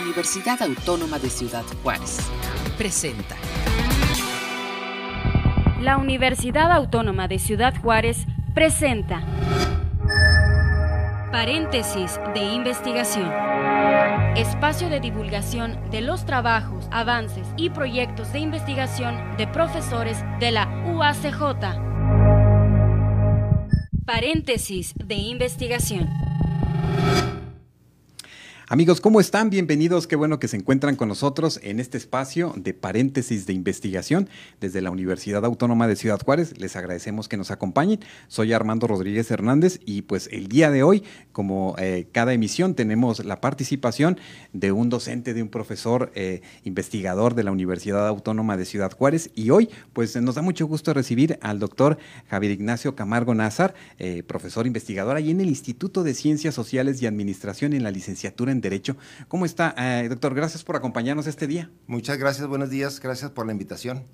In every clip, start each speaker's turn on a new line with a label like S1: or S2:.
S1: Universidad Autónoma de Ciudad Juárez. Presenta.
S2: La Universidad Autónoma de Ciudad Juárez presenta. Paréntesis de investigación. Espacio de divulgación de los trabajos, avances y proyectos de investigación de profesores de la UACJ. Paréntesis de investigación.
S3: Amigos, ¿cómo están? Bienvenidos. Qué bueno que se encuentran con nosotros en este espacio de paréntesis de investigación desde la Universidad Autónoma de Ciudad Juárez. Les agradecemos que nos acompañen. Soy Armando Rodríguez Hernández y pues el día de hoy, como eh, cada emisión, tenemos la participación de un docente, de un profesor eh, investigador de la Universidad Autónoma de Ciudad Juárez. Y hoy, pues nos da mucho gusto recibir al doctor Javier Ignacio Camargo Nazar, eh, profesor investigador ahí en el Instituto de Ciencias Sociales y Administración en la licenciatura Derecho. ¿Cómo está, eh, doctor? Gracias por acompañarnos este día.
S4: Muchas gracias, buenos días, gracias por la invitación.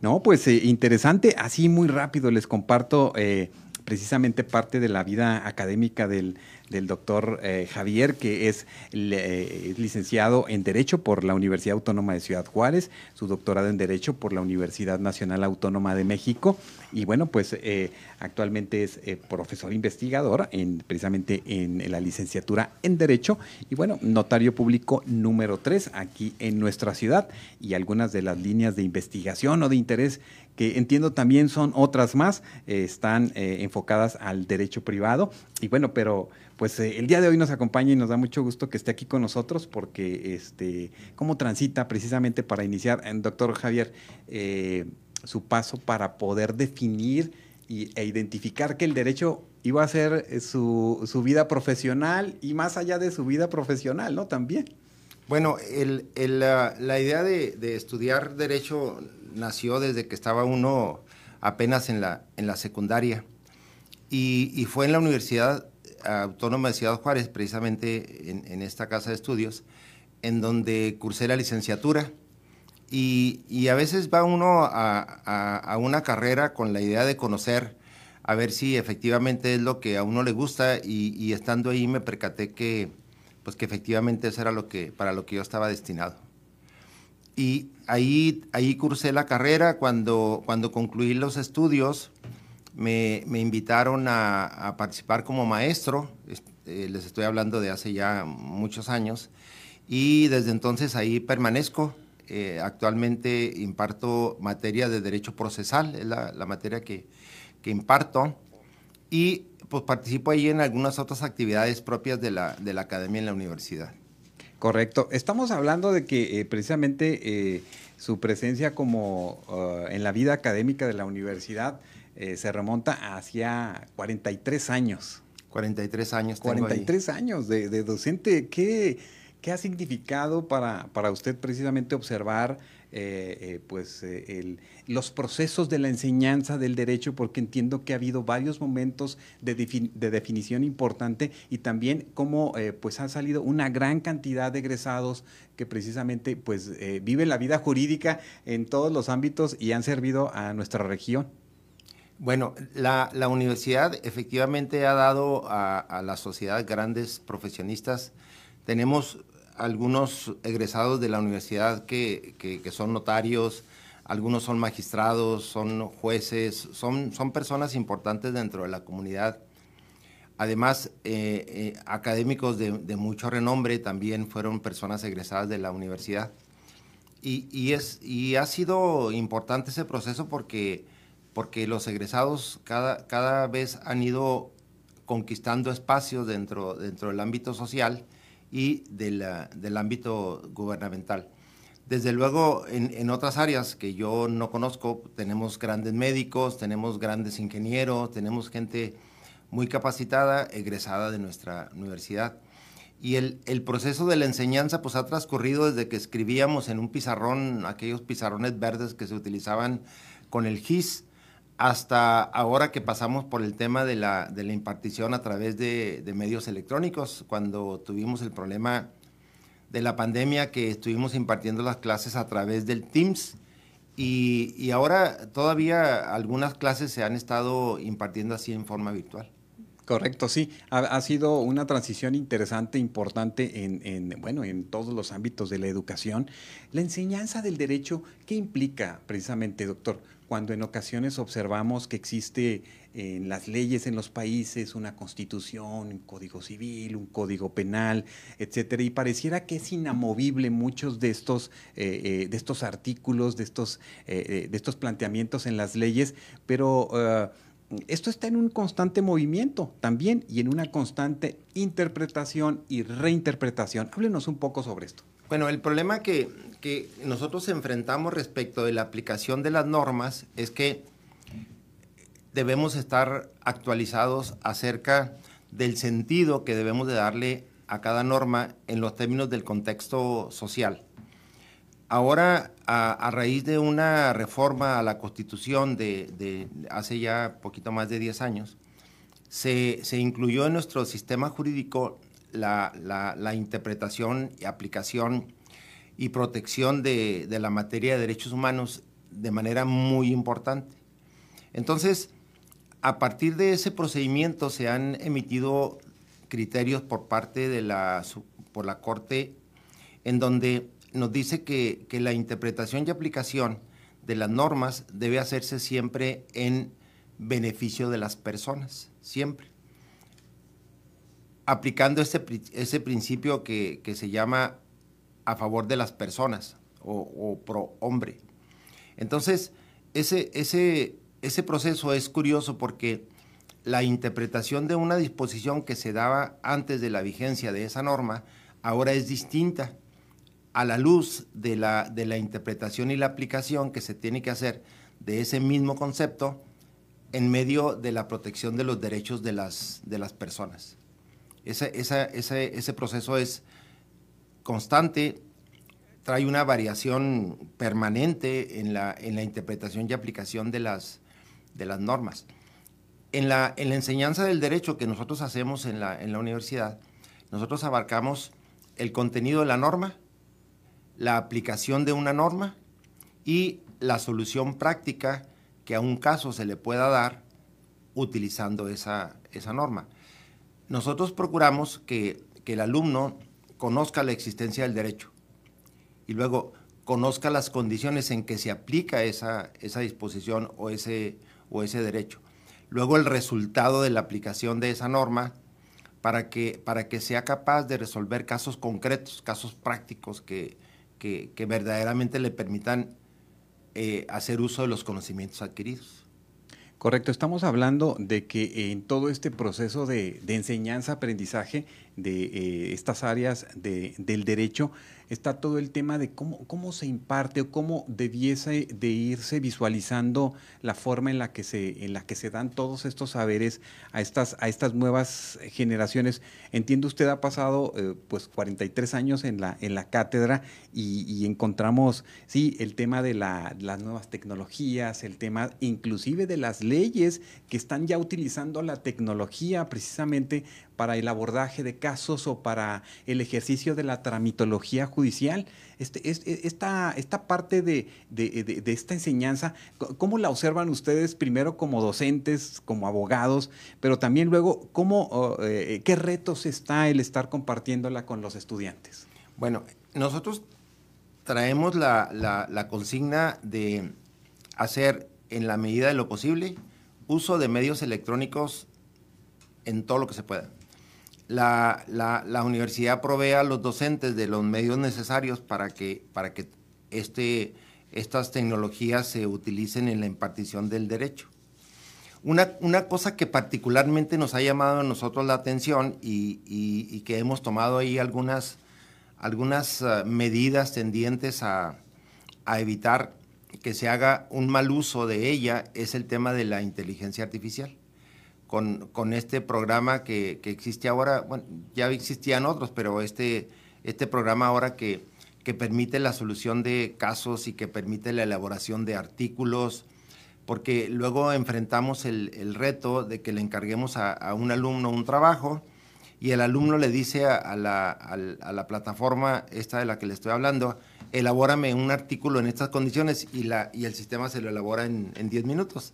S3: No, pues eh, interesante, así muy rápido les comparto eh, precisamente parte de la vida académica del, del doctor eh, Javier, que es, eh, licenciado en Derecho por la Universidad Autónoma de Ciudad Juárez, su doctorado en Derecho por la Universidad Nacional Autónoma de México, y bueno, pues eh, actualmente es profesor investigador en, precisamente en, la licenciatura en Derecho, y bueno, notario público número 3 aquí en nuestra ciudad, y algunas de las líneas de investigación o de interés que entiendo también son otras más, están enfocadas al derecho privado, y bueno, pero pues eh, el día de hoy nos acompaña y nos da mucho gusto que esté aquí con nosotros porque este, cómo transita precisamente para iniciar, en doctor Javier, eh, su paso para poder definir y, e identificar que el derecho iba a ser eh, su, su, vida profesional y más allá de su vida profesional, ¿no? También.
S4: Bueno, el, el, la, idea de, estudiar derecho nació desde que estaba uno apenas en la, en la secundaria y fue en la universidad Autónoma de Ciudad Juárez, precisamente en, esta casa de estudios, en donde cursé la licenciatura. Y, a veces va uno a, una carrera con la idea de conocer, a ver si efectivamente es lo que a uno le gusta, y, estando ahí me percaté que, pues que efectivamente eso era lo que, para lo que yo estaba destinado. Y ahí, ahí cursé la carrera, cuando, cuando concluí los estudios, me, invitaron a, participar como maestro, eh, les estoy hablando de hace ya muchos años, y desde entonces ahí permanezco. Eh, actualmente imparto materia de derecho procesal, es la, materia que, imparto, y pues participo ahí en algunas otras actividades propias de la, de la academia en la universidad.
S3: Correcto. Estamos hablando de que eh, precisamente su presencia como en la vida académica de la universidad eh, se remonta hacia 43 años.
S4: 43 años.
S3: 43 años de, docente. ¿Qué, ¿Qué, ha significado para, para usted precisamente observar eh, eh, pues, el, los procesos de la enseñanza del derecho? Porque entiendo que ha habido varios momentos de, de definición importante y también cómo pues, ha salido una gran cantidad de egresados que precisamente pues, viven la vida jurídica en todos los ámbitos y han servido a nuestra región.
S4: Bueno, la, universidad efectivamente ha dado a, la sociedad grandes profesionistas. Tenemos algunos egresados de la universidad que, son notarios, algunos son magistrados, son jueces, son, son personas importantes dentro de la comunidad. Además, eh, eh, académicos de, mucho renombre también fueron personas egresadas de la universidad. Y, es, y ha sido importante ese proceso porque porque los egresados cada, cada vez han ido conquistando espacios dentro, dentro del ámbito social y del ámbito gubernamental. Desde luego, en, en, otras áreas que yo no conozco, tenemos grandes médicos, tenemos grandes ingenieros, tenemos gente muy capacitada, egresada de nuestra universidad. Y el, el, proceso de la enseñanza pues ha transcurrido desde que escribíamos en un pizarrón, aquellos pizarrones verdes que se utilizaban con el GIS, hasta ahora que pasamos por el tema de la, impartición a través de, medios electrónicos, cuando tuvimos el problema de la pandemia que estuvimos impartiendo las clases a través del Teams y, y ahora todavía algunas clases se han estado impartiendo así en forma virtual.
S3: Correcto, sí. Ha, sido una transición interesante, importante en, bueno, en todos los ámbitos de la educación. La enseñanza del derecho, ¿qué implica precisamente, doctor? Cuando en ocasiones observamos que existe en las leyes en los países una constitución, un código civil, un código penal, etcétera, y pareciera que es inamovible muchos de estos, eh, eh, de estos artículos, de estos, eh, de estos planteamientos en las leyes, pero esto está en un constante movimiento también y en una constante interpretación y reinterpretación. Háblenos un poco sobre esto.
S4: Bueno, el problema que, nosotros enfrentamos respecto de la aplicación de las normas es que debemos estar actualizados acerca del sentido que debemos de darle a cada norma en los términos del contexto social. Ahora, a, raíz de una reforma a la Constitución de, hace ya poquito más de 10 años, se, incluyó en nuestro sistema jurídico la, interpretación y aplicación y protección de, de, la materia de derechos humanos de manera muy importante. Entonces, a partir de ese procedimiento se han emitido criterios por parte de la, por la Corte en donde nos dice que, la interpretación y aplicación de las normas debe hacerse siempre en beneficio de las personas, siempre. Aplicando ese, ese principio que, se llama a favor de las personas o, pro hombre. Entonces, ese, ese, ese proceso es curioso porque la interpretación de una disposición que se daba antes de la vigencia de esa norma ahora es distinta a la luz de la, de la interpretación y la aplicación que se tiene que hacer de ese mismo concepto en medio de la protección de los derechos de las, de las personas. Ese, ese, proceso es constante, trae una variación permanente en la, en la interpretación y aplicación de las, de las normas. En la, en la enseñanza del derecho que nosotros hacemos en la, en la universidad, nosotros abarcamos el contenido de la norma, la aplicación de una norma y la solución práctica que a un caso se le pueda dar utilizando esa, esa norma. Nosotros procuramos que, el alumno conozca la existencia del derecho y luego conozca las condiciones en que se aplica esa, esa disposición o ese, o ese derecho. Luego el resultado de la aplicación de esa norma para que, para que sea capaz de resolver casos concretos, casos prácticos que, que, verdaderamente le permitan eh, hacer uso de los conocimientos adquiridos.
S3: Correcto, estamos hablando de que en todo este proceso de, enseñanza-aprendizaje de eh, estas áreas del derecho, está todo el tema de cómo, cómo se imparte o cómo debiese de irse visualizando la forma en la que se, en la que se dan todos estos saberes a estas, a estas nuevas generaciones. Entiendo usted ha pasado eh, pues 43 años en la, en la cátedra y, encontramos, sí, el tema de las nuevas tecnologías, el tema inclusive de las leyes que están ya utilizando la tecnología precisamente para el abordaje de casos o para el ejercicio de la tramitología judicial. Este, e, esta, esta parte de, esta enseñanza, ¿cómo la observan ustedes primero como docentes, como abogados, pero también luego cómo, eh, qué retos está el estar compartiéndola con los estudiantes?
S4: Bueno, nosotros traemos la, la consigna de hacer en la medida de lo posible uso de medios electrónicos en todo lo que se pueda la, la, universidad provee a los docentes de los medios necesarios para que, para que este, estas tecnologías se utilicen en la impartición del derecho. Una, una, cosa que particularmente nos ha llamado a nosotros la atención y, y, que hemos tomado ahí algunas, algunas ah, medidas tendientes a, a, evitar que se haga un mal uso de ella es el tema de la inteligencia artificial. Con, este programa que, existe ahora, bueno, ya existían otros, pero este, este programa ahora que, que permite la solución de casos y que permite la elaboración de artículos, porque luego enfrentamos el, reto de que le encarguemos a, un alumno un trabajo y el alumno le dice a, la, plataforma esta de la que le estoy hablando, elabórame un artículo en estas condiciones y, la, y el sistema se lo elabora en 10 minutos.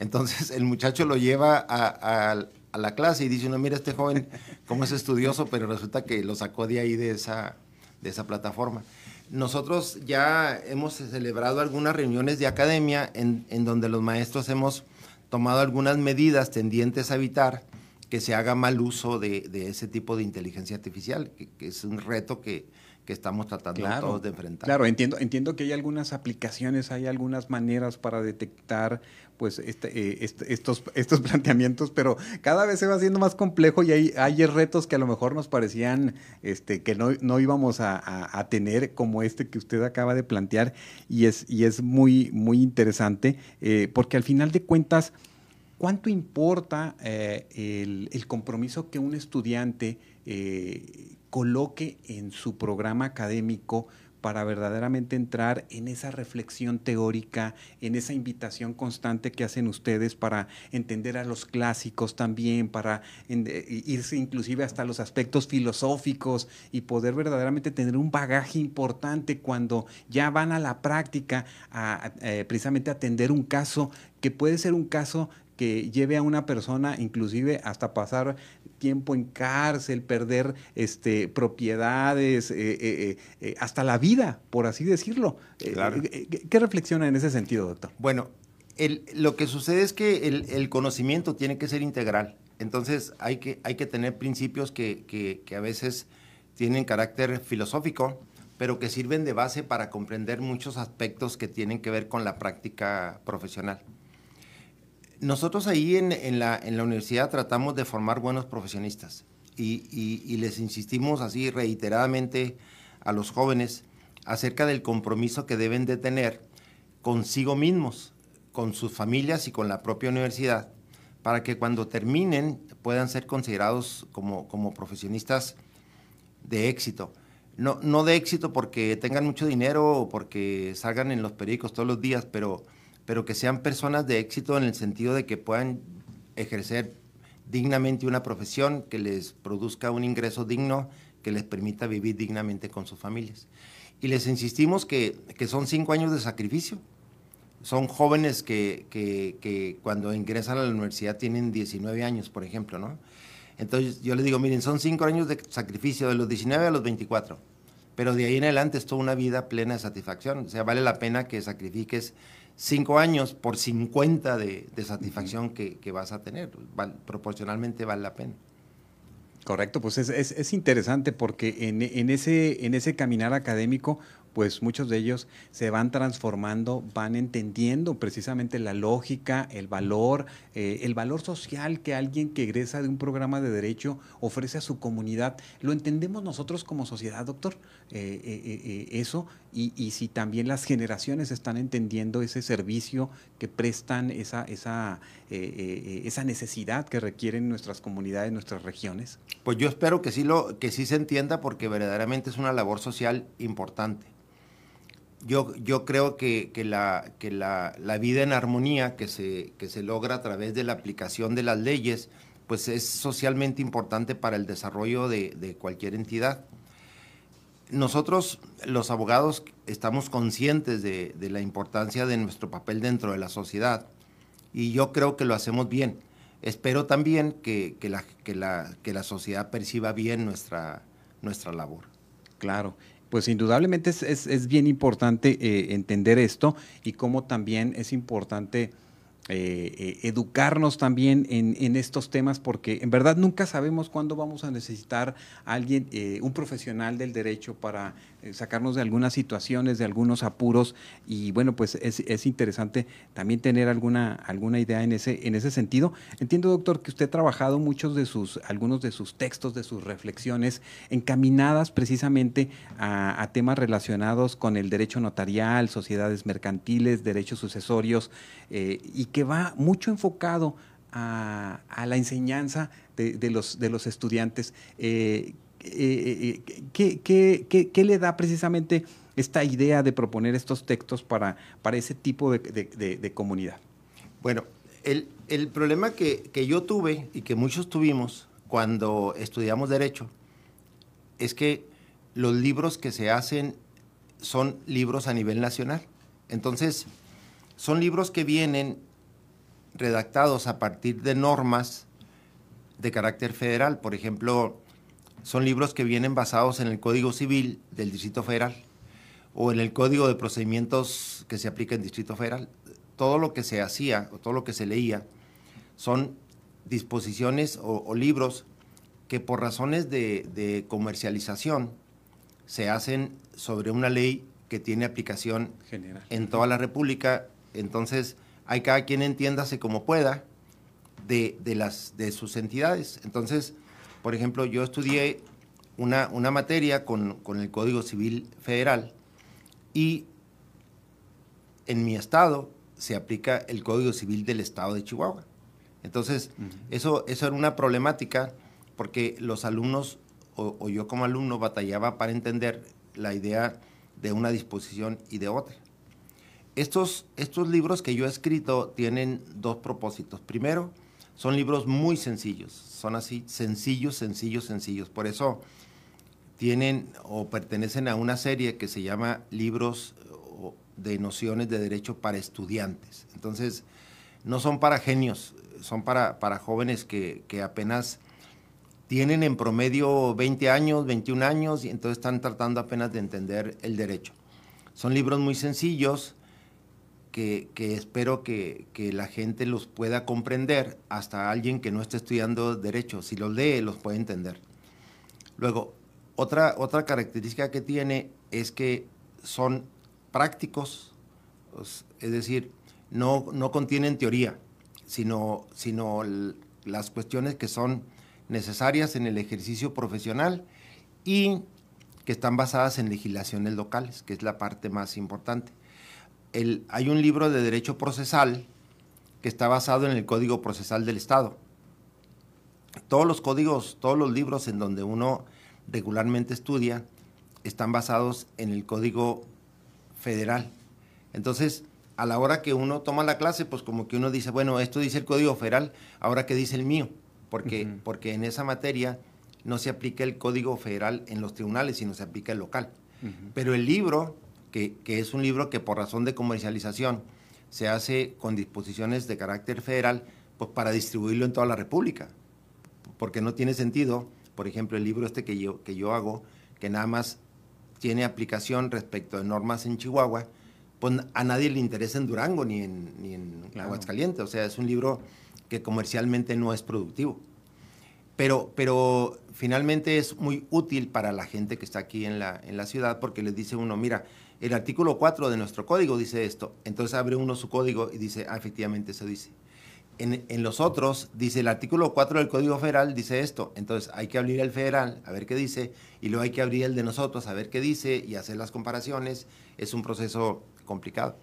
S4: Entonces el muchacho lo lleva a, la clase y dice, no, mira este joven cómo es estudioso, pero resulta que lo sacó de ahí, de esa, de esa plataforma. Nosotros ya hemos celebrado algunas reuniones de academia en, donde los maestros hemos tomado algunas medidas tendientes a evitar que se haga mal uso de, ese tipo de inteligencia artificial, que es un reto que, que estamos tratando todos de enfrentar.
S3: Claro, entiendo, entiendo que hay algunas aplicaciones, hay algunas maneras para detectar pues este, eh, estos, estos planteamientos, pero cada vez se va haciendo más complejo y hay, hay retos que a lo mejor nos parecían este, que no, no íbamos a, tener, como este que usted acaba de plantear, y es, y es muy, muy interesante, eh, porque al final de cuentas, ¿cuánto importa eh, el, compromiso que un estudiante coloque en su programa académico para verdaderamente entrar en esa reflexión teórica, en esa invitación constante que hacen ustedes para entender a los clásicos también, para eh, irse inclusive hasta los aspectos filosóficos y poder verdaderamente tener un bagaje importante cuando ya van a la práctica a, eh, precisamente atender un caso que puede ser un caso que lleve a una persona inclusive hasta pasar tiempo en cárcel, perder este, propiedades, eh, eh, eh, hasta la vida, por así decirlo. ¿Qué reflexiona en ese sentido, doctor?
S4: Bueno, lo que sucede es que el, conocimiento tiene que ser integral. Entonces hay que, hay que tener principios que, que a veces tienen carácter filosófico, pero que sirven de base para comprender muchos aspectos que tienen que ver con la práctica profesional. Nosotros ahí en, la, universidad tratamos de formar buenos profesionistas y, les insistimos así reiteradamente a los jóvenes acerca del compromiso que deben de tener consigo mismos, con sus familias y con la propia universidad, para que cuando terminen puedan ser considerados como, profesionistas de éxito. No, no de éxito porque tengan mucho dinero o porque salgan en los periódicos todos los días, pero pero que sean personas de éxito en el sentido de que puedan ejercer dignamente una profesión que les produzca un ingreso digno, que les permita vivir dignamente con sus familias. Y les insistimos que, son cinco años de sacrificio. Son jóvenes que, que, cuando ingresan a la universidad tienen 19 años, por ejemplo, ¿no? Entonces yo les digo, miren, son cinco años de sacrificio, de los 19 a los 24, pero de ahí en adelante es toda una vida plena de satisfacción. O sea, vale la pena que sacrifiques cinco años por 50 de, satisfacción que, vas a tener. proporcionalmente vale la pena.
S3: Correcto, pues es, es, interesante porque en, en, ese, en ese caminar académico pues muchos de ellos se van transformando, van entendiendo precisamente la lógica, el valor, eh, el valor social que alguien que egresa de un programa de derecho ofrece a su comunidad. Lo entendemos nosotros como sociedad, doctor, eh, eh, eso, y, y, si también las generaciones están entendiendo ese servicio que prestan, esa, esa, esa necesidad que requieren nuestras comunidades, nuestras regiones.
S4: Pues yo espero que sí, lo, que sí se entienda porque verdaderamente es una labor social importante yo, yo creo que, la, que la, vida en armonía que se, que se logra a través de la aplicación de las leyes, pues es socialmente importante para el desarrollo de, cualquier entidad. Nosotros, los abogados, estamos conscientes de, la importancia de nuestro papel dentro de la sociedad y yo creo que lo hacemos bien. Espero también que, la, que, la, que la sociedad perciba bien nuestra, nuestra labor.
S3: Claro pues indudablemente es, bien importante eh, entender esto y cómo también es importante eh, eh, educarnos también en, estos temas porque en verdad nunca sabemos cuándo vamos a necesitar a alguien, un profesional del derecho para sacarnos de algunas situaciones, de algunos apuros y bueno, pues es, interesante también tener alguna, alguna idea en ese, en ese sentido. Entiendo, doctor, que usted ha trabajado muchos de sus, algunos de sus textos, de sus reflexiones encaminadas precisamente a, temas relacionados con el derecho notarial, sociedades mercantiles, derechos sucesorios eh, y que va mucho enfocado a, la enseñanza de, los, de los estudiantes. Eh, eh, ¿qué, qué, le da precisamente esta idea de proponer estos textos para, para ese tipo de, comunidad?
S4: Bueno, el, el problema que, que, yo tuve y que muchos tuvimos cuando estudiamos derecho es que los libros que se hacen son libros a nivel nacional. Entonces, son libros que vienen redactados a partir de normas de carácter federal. Por ejemplo, son libros que vienen basados en el Código Civil del Distrito Federal o en el Código de Procedimientos que se aplica en Distrito Federal. Todo lo que se hacía o todo lo que se leía son disposiciones o, libros que por razones de, comercialización se hacen sobre una ley que tiene aplicación General. en toda la República. Entonces, hay cada quien entiéndase como pueda de, las, de sus entidades. Entonces, por ejemplo, yo estudié una, una materia con, con, el Código Civil Federal y en mi estado se aplica el Código Civil del Estado de Chihuahua. Entonces, eso, eso era una problemática porque los alumnos o, yo como alumno batallaba para entender la idea de una disposición y de otra. Estos, estos libros que yo he escrito tienen dos propósitos. Primero, son libros muy sencillos, son así, sencillos, sencillos, sencillos. Por eso tienen o pertenecen a una serie que se llama Libros de Nociones de Derecho para Estudiantes. Entonces, no son para genios, son para, para jóvenes que, apenas tienen en promedio 20 años, 21 años y entonces están tratando apenas de entender el derecho. Son libros muy sencillos que, espero que, la gente los pueda comprender, hasta alguien que no esté estudiando derecho, si los lee los puede entender. Luego, otra, otra característica que tiene es que son prácticos, es decir, no, no contienen teoría sino, sino las cuestiones que son necesarias en el ejercicio profesional y que están basadas en legislaciones locales, que es la parte más importante. El, hay un libro de derecho procesal que está basado en el Código Procesal del Estado. Todos los códigos, todos los libros en donde uno regularmente estudia están basados en el Código Federal. Entonces, a la hora que uno toma la clase, pues como que uno dice, bueno, esto dice el Código Federal, ahora que dice el mío, porque, porque en esa materia no se aplica el Código Federal en los tribunales, sino se aplica el local. Pero el libro, que, que, es un libro que por razón de comercialización se hace con disposiciones de carácter federal, pues para distribuirlo en toda la República, porque no tiene sentido, por ejemplo, el libro este que yo, que yo hago, que nada más tiene aplicación respecto de normas en Chihuahua, pues a nadie le interesa en Durango ni en, ni en Aguascalientes. O sea, es un libro que comercialmente no es productivo. Pero, pero finalmente es muy útil para la gente que está aquí en la, en la ciudad porque les dice uno, mira, el artículo 4 de nuestro código dice esto. Entonces abre uno su código y dice, ah, efectivamente eso dice. En, los otros dice el artículo 4 del Código Federal dice esto. Entonces hay que abrir el federal a ver qué dice y luego hay que abrir el de nosotros a ver qué dice y hacer las comparaciones. Es un proceso complicado.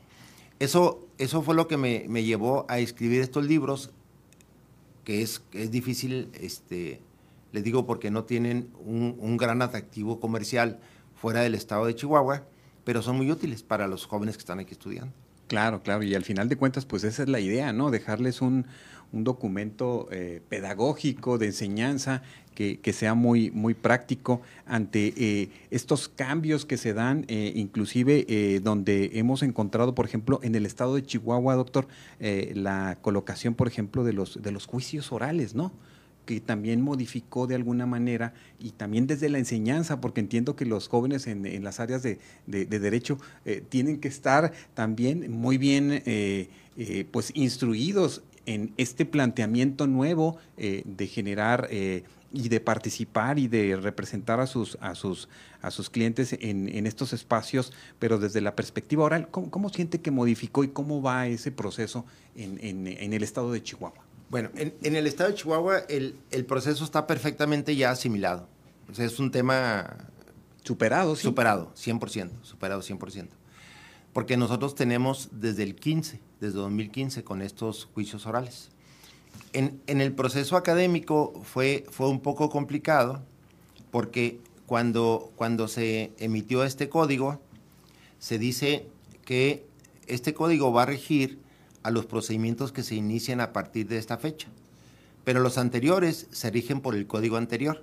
S4: Eso, eso fue lo que me, llevó a escribir estos libros, que es, es difícil, este, les digo, porque no tienen un, gran atractivo comercial fuera del estado de Chihuahua, pero son muy útiles para los jóvenes que están aquí estudiando.
S3: Claro, claro, y al final de cuentas, pues esa es la idea, ¿no? Dejarles un, documento eh, pedagógico de enseñanza que, sea muy, muy práctico ante eh, estos cambios que se dan, eh, inclusive eh, donde hemos encontrado, por ejemplo, en el estado de Chihuahua, doctor, la colocación, por ejemplo, de los, de los juicios orales, ¿no? Que también modificó de alguna manera y también desde la enseñanza, porque entiendo que los jóvenes en, las áreas de, derecho tienen que estar también muy bien pues instruidos en este planteamiento nuevo de generar y de participar y de representar a sus, a sus, a sus clientes en, en estos espacios, pero desde la perspectiva oral, ¿cómo, siente que modificó y cómo va ese proceso en, en, el estado de Chihuahua?
S4: Bueno, en, el estado de Chihuahua el, el, proceso está perfectamente ya asimilado. O sea, es un tema...
S3: Superado, sí.
S4: Superado, 100%, superado 100%. Porque nosotros tenemos desde el 15, desde 2015, con estos juicios orales. En, el proceso académico fue, fue un poco complicado porque cuando, cuando se emitió este código, se dice que este código va a regir a los procedimientos que se inician a partir de esta fecha, pero los anteriores se rigen por el código anterior.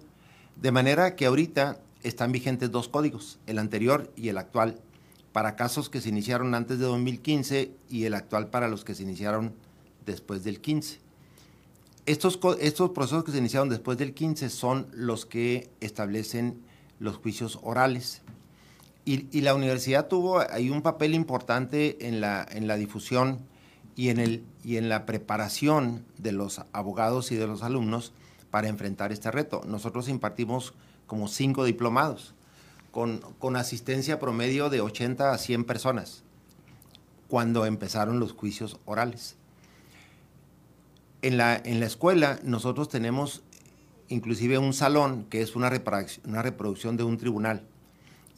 S4: De manera que ahorita están vigentes dos códigos, el anterior y el actual, para casos que se iniciaron antes de 2015 y el actual para los que se iniciaron después del 15. Estos, estos procesos que se iniciaron después del 15 son los que establecen los juicios orales. Y, la universidad tuvo ahí un papel importante en la, en la difusión y en, el, y en la preparación de los abogados y de los alumnos para enfrentar este reto. Nosotros impartimos como cinco diplomados, con, con asistencia promedio de 80 a 100 personas, cuando empezaron los juicios orales. En la, en la escuela nosotros tenemos inclusive un salón que es una una reproducción de un tribunal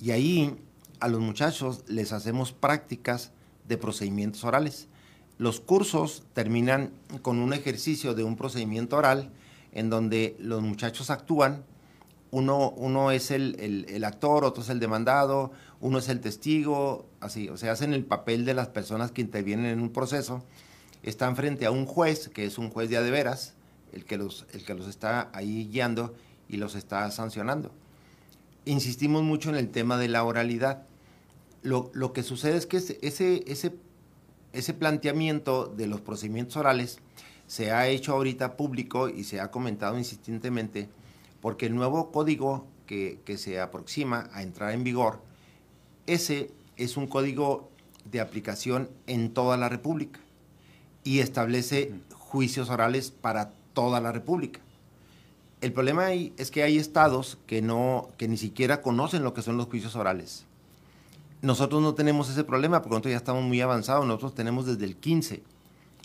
S4: y ahí a los muchachos les hacemos prácticas de procedimientos orales. Los cursos terminan con un ejercicio de un procedimiento oral en donde los muchachos actúan. Uno, uno es el, el, actor, otro es el demandado, uno es el testigo, así, o sea, hacen el papel de las personas que intervienen en un proceso. Están frente a un juez, que es un juez de de veras, el que los, el que los está ahí guiando y los está sancionando insistimos mucho en el tema de la oralidad. Lo, que sucede es que ese, ese, ese planteamiento de los procedimientos orales se ha hecho ahorita público y se ha comentado insistentemente porque el nuevo código que, se aproxima a entrar en vigor, ese es un código de aplicación en toda la República y establece juicios orales para toda la República. El problema ahí es que hay estados que, no, que ni siquiera conocen lo que son los juicios orales. Nosotros no tenemos ese problema porque nosotros ya estamos muy avanzados. Nosotros tenemos desde el 15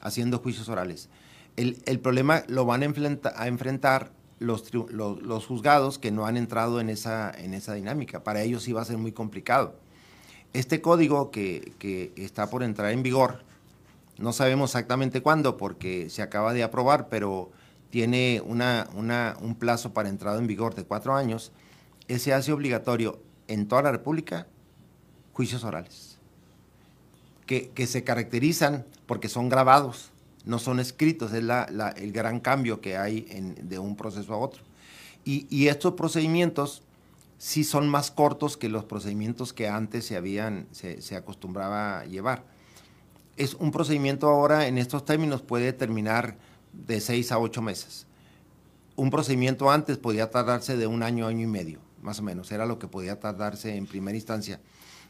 S4: haciendo juicios orales. El, problema lo van a, enfrentar los, los, juzgados que no han entrado en esa, en esa dinámica. Para ellos sí va a ser muy complicado. Este código que, que está por entrar en vigor, no sabemos exactamente cuándo porque se acaba de aprobar, pero tiene una, un plazo para entrada en vigor de cuatro años, ese hace obligatorio en toda la República juicios orales, que, se caracterizan porque son grabados, no son escritos, es el gran cambio que hay de un proceso a otro. Y, estos procedimientos sí son más cortos que los procedimientos que antes se, habían, se, se acostumbraba a llevar. Es un procedimiento ahora en estos términos puede terminar de seis a ocho meses. Un procedimiento antes podía tardarse de un año, año y medio, más o menos, era lo que podía tardarse en primera instancia.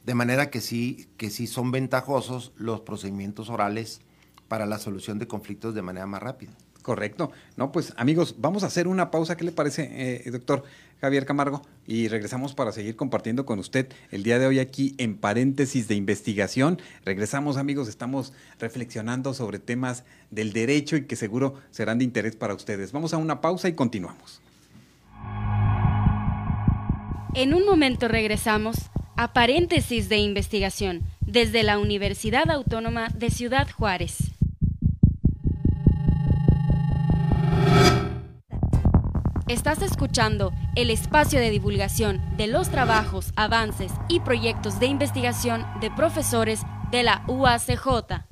S4: De manera que sí, que sí son ventajosos los procedimientos orales para la solución de conflictos de manera más rápida.
S3: Correcto. No, pues amigos, vamos a hacer una pausa. ¿Qué le parece, eh, doctor Javier Camargo? Y regresamos para seguir compartiendo con usted el día de hoy aquí en paréntesis de investigación. Regresamos, amigos, estamos reflexionando sobre temas del derecho y que seguro serán de interés para ustedes. Vamos a una pausa y continuamos.
S2: En un momento regresamos a paréntesis de investigación desde la Universidad Autónoma de Ciudad Juárez. Estás escuchando el espacio de divulgación de los trabajos, avances y proyectos de investigación de profesores de la UACJ.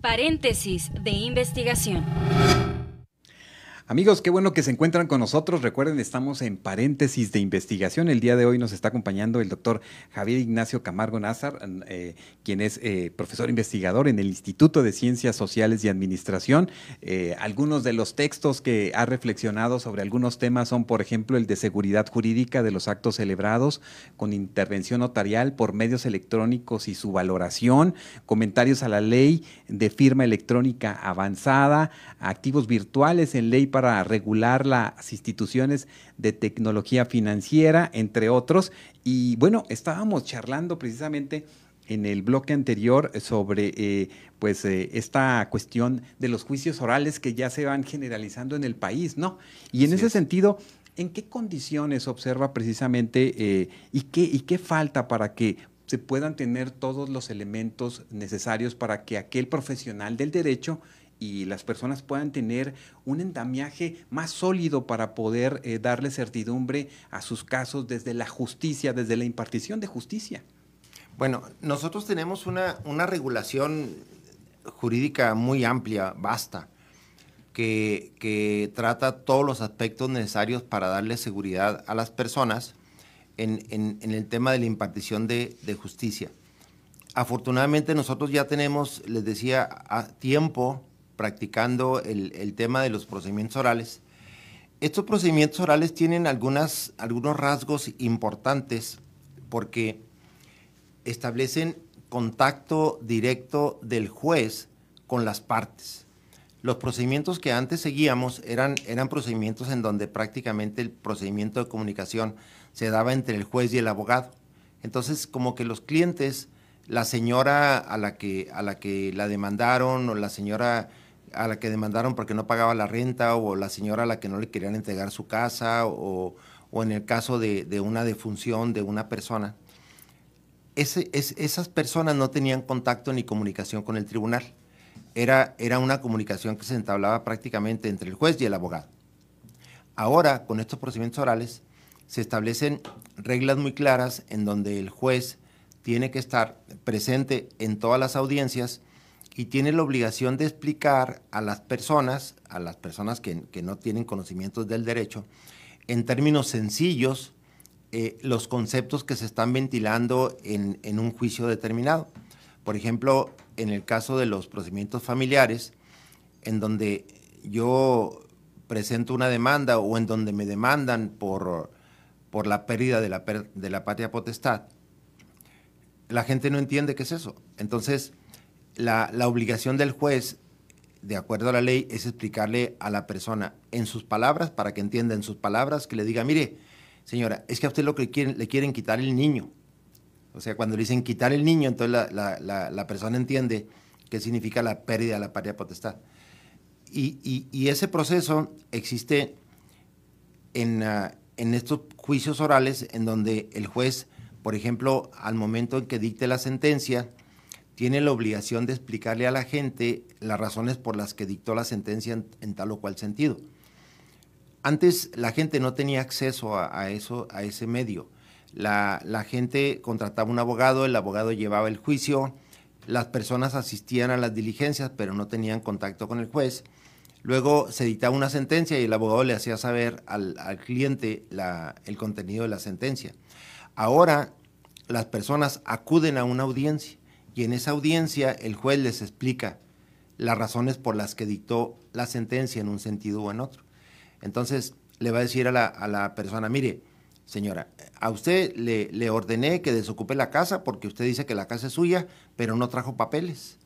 S2: Paréntesis de investigación.
S3: Amigos, qué bueno que se encuentran con nosotros. Recuerden, estamos en paréntesis de investigación. El día de hoy nos está acompañando el doctor Javier Ignacio Camargo Nazar, eh, quien es eh, profesor investigador en el Instituto de Ciencias Sociales y Administración. Eh, algunos de los textos que ha reflexionado sobre algunos temas son, por ejemplo, el de seguridad jurídica de los actos celebrados con intervención notarial por medios electrónicos y su valoración, comentarios a la ley de firma electrónica avanzada, activos virtuales en ley para para regular las instituciones de tecnología financiera, entre otros. Y bueno, estábamos charlando precisamente en el bloque anterior sobre eh, pues eh, esta cuestión de los juicios orales que ya se van generalizando en el país, ¿no? Y en ese sentido, ¿en qué condiciones observa precisamente eh, y, qué, y qué falta para que se puedan tener todos los elementos necesarios para que aquel profesional del derecho y las personas puedan tener un endamiaje más sólido para poder eh, darle certidumbre a sus casos desde la justicia, desde la impartición de justicia.
S4: Bueno, nosotros tenemos una, una regulación jurídica muy amplia, vasta, que, que, trata todos los aspectos necesarios para darle seguridad a las personas en, en, en el tema de la impartición de, de, justicia. Afortunadamente nosotros ya tenemos, les decía, a tiempo practicando el, tema de los procedimientos orales. Estos procedimientos orales tienen algunos rasgos importantes porque establecen contacto directo del juez con las partes. Los procedimientos que antes seguíamos eran, eran procedimientos en donde prácticamente el procedimiento de comunicación se daba entre el juez y el abogado. Entonces, como que los clientes, la señora a la que, a la, que la demandaron o la señora a la que demandaron porque no pagaba la renta o la señora a la que no le querían entregar su casa o, en el caso de, una defunción de una persona, esas personas no tenían contacto ni comunicación con el tribunal era, una comunicación que se entablaba prácticamente entre el juez y el abogado. Ahora, con estos procedimientos orales, se establecen reglas muy claras en donde el juez tiene que estar presente en todas las audiencias y tiene la obligación de explicar a las personas, a las personas que, no tienen conocimientos del derecho, en términos sencillos, eh, los conceptos que se están ventilando en, en un juicio determinado. Por ejemplo, en el caso de los procedimientos familiares, en donde yo presento una demanda o en donde me demandan por, por la pérdida de la, de la patria potestad, la gente no entiende qué es eso. Entonces, la, la, obligación del juez, de acuerdo a la ley, es explicarle a la persona en sus palabras, para que entienda en sus palabras, que le diga, mire, señora, es que a usted lo que quieren, le quieren quitar el niño. O sea, cuando le dicen quitar el niño, entonces la, persona entiende qué significa la pérdida de la patria potestad. Y, ese proceso existe en, ah, en estos juicios orales en donde el juez, por ejemplo, al momento en que dicte la sentencia, tiene la obligación de explicarle a la gente las razones por las que dictó la sentencia en, tal o cual sentido. Antes la gente no tenía acceso a, eso, a ese medio. La, gente contrataba un abogado, el abogado llevaba el juicio, las personas asistían a las diligencias, pero no tenían contacto con el juez. Luego se dictaba una sentencia y el abogado le hacía saber al, cliente el contenido de la sentencia. Ahora las personas acuden a una audiencia y en esa audiencia el juez les explica las razones por las que dictó la sentencia en un sentido o en otro. Entonces le va a decir a la, a la persona, mire, señora, a usted le, ordené que desocupe la casa porque usted dice que la casa es suya, pero no trajo papeles.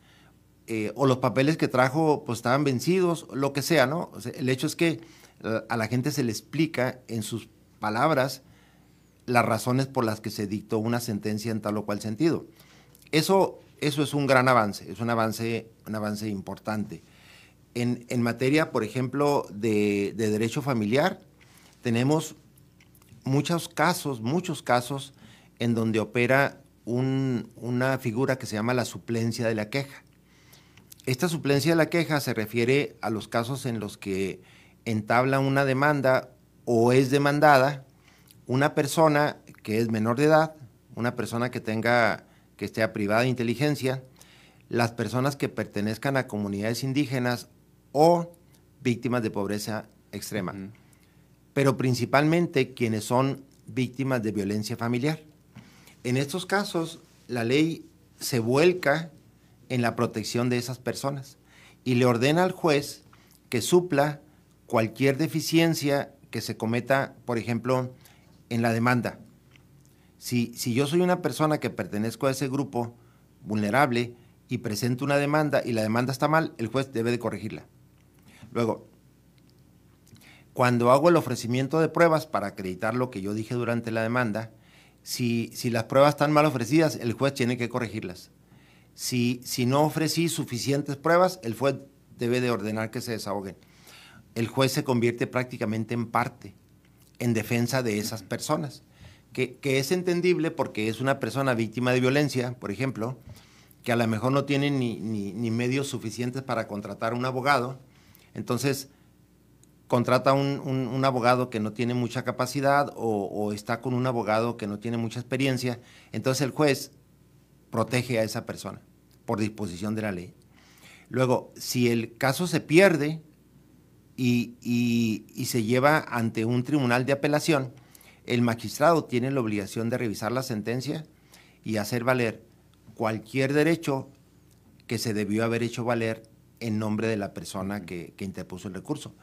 S4: Eh, o los papeles que trajo pues estaban vencidos, lo que sea, ¿no? el hecho es que eh, a la gente se le explica en sus palabras las razones por las que se dictó una sentencia en tal o cual sentido. Eso, eso es un gran avance, es un avance, un avance importante. En, materia, por ejemplo, de, de derecho familiar, tenemos muchos casos, muchos casos en donde opera una figura que se llama la suplencia de la queja. Esta suplencia de la queja se refiere a los casos en los que entabla una demanda o es demandada una persona que es menor de edad, una persona que tenga que esté privada de inteligencia, las personas que pertenezcan a comunidades indígenas o víctimas de pobreza extrema pero principalmente quienes son víctimas de violencia familiar. En estos casos, la ley se vuelca en la protección de esas personas y le ordena al juez que supla cualquier deficiencia que se cometa, por ejemplo, en la demanda. Si, yo soy una persona que pertenezco a ese grupo vulnerable y presento una demanda y la demanda está mal, el juez debe de corregirla. Luego, cuando hago el ofrecimiento de pruebas para acreditar lo que yo dije durante la demanda, si, si las pruebas están mal ofrecidas, el juez tiene que corregirlas. Si, si no ofrecí suficientes pruebas, el juez debe de ordenar que se desahoguen. El juez se convierte prácticamente en parte, en defensa de esas personas, que, es entendible porque es una persona víctima de violencia, por ejemplo, que a lo mejor no tiene ni medios suficientes para contratar un abogado. Entonces, contrata un, un, abogado que no tiene mucha capacidad o, está con un abogado que no tiene mucha experiencia, entonces el juez protege a esa persona por disposición de la ley. Luego, si el caso se pierde y, y se lleva ante un tribunal de apelación, el magistrado tiene la obligación de revisar la sentencia y hacer valer cualquier derecho que se debió haber hecho valer en nombre de la persona que, interpuso el recurso,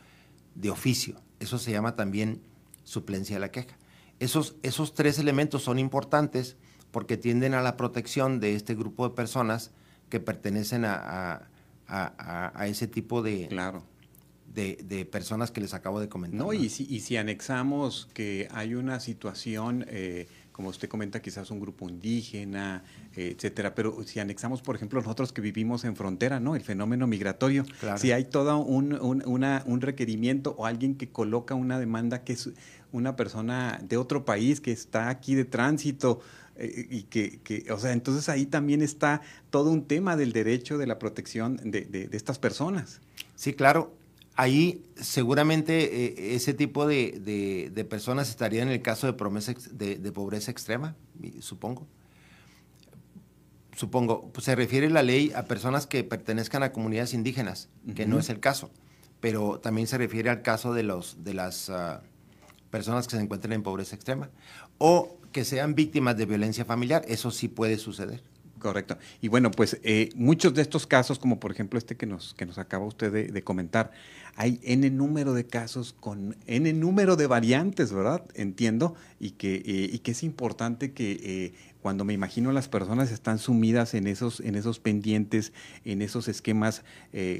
S4: de oficio. Eso se llama también suplencia de la queja. Esos, esos tres elementos son importantes porque tienden a la protección de este grupo de personas que pertenecen a, ese tipo de,
S3: claro.
S4: De, personas que les acabo de comentar.
S3: No, Y, si, y si anexamos que hay una situación, eh, como usted comenta, quizás un grupo indígena, eh, etcétera, pero si anexamos, por ejemplo, nosotros que vivimos en frontera, ¿no? El fenómeno migratorio, si hay todo un, un requerimiento o alguien que coloca una demanda que es una persona de otro país que está aquí de tránsito, eh, y que, que, o sea, entonces ahí también está todo un tema del derecho de la protección de, de, estas personas.
S4: Sí, claro. Ahí seguramente eh, ese tipo de, de, personas estarían en el caso de, promesa, de, pobreza extrema, supongo. Supongo, pues se refiere la ley a personas que pertenezcan a comunidades indígenas, que no es el caso, pero también se refiere al caso de, los, de las ah, personas que se encuentran en pobreza extrema. O que sean víctimas de violencia familiar, eso sí puede suceder.
S3: Correcto. Y bueno, pues eh, muchos de estos casos, como por ejemplo este que nos, que nos acaba usted de, comentar, hay N número de casos con N número de variantes, ¿verdad? Entiendo, y que, eh, y que es importante que eh, cuando me imagino las personas están sumidas en esos, en esos pendientes, en esos esquemas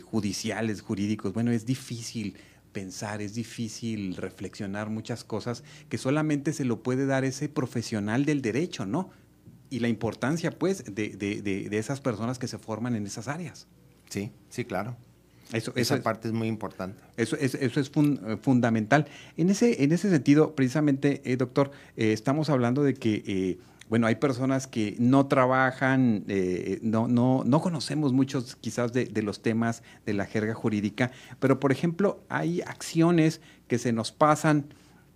S3: judiciales, jurídicos, bueno, es difícil pensar, es difícil reflexionar muchas cosas que solamente se lo puede dar ese profesional del derecho, ¿no? Y la importancia, pues, de, de, de, esas personas que se forman en esas áreas.
S4: Sí, sí, claro. Eso, Esa parte es muy importante.
S3: Eso, es, eso es eh, fundamental. En ese, en ese sentido, precisamente, eh, doctor, eh, estamos hablando de que bueno, hay personas que no trabajan, no, no, no conocemos muchos quizás de, los temas de la jerga jurídica, pero por ejemplo hay acciones que se nos pasan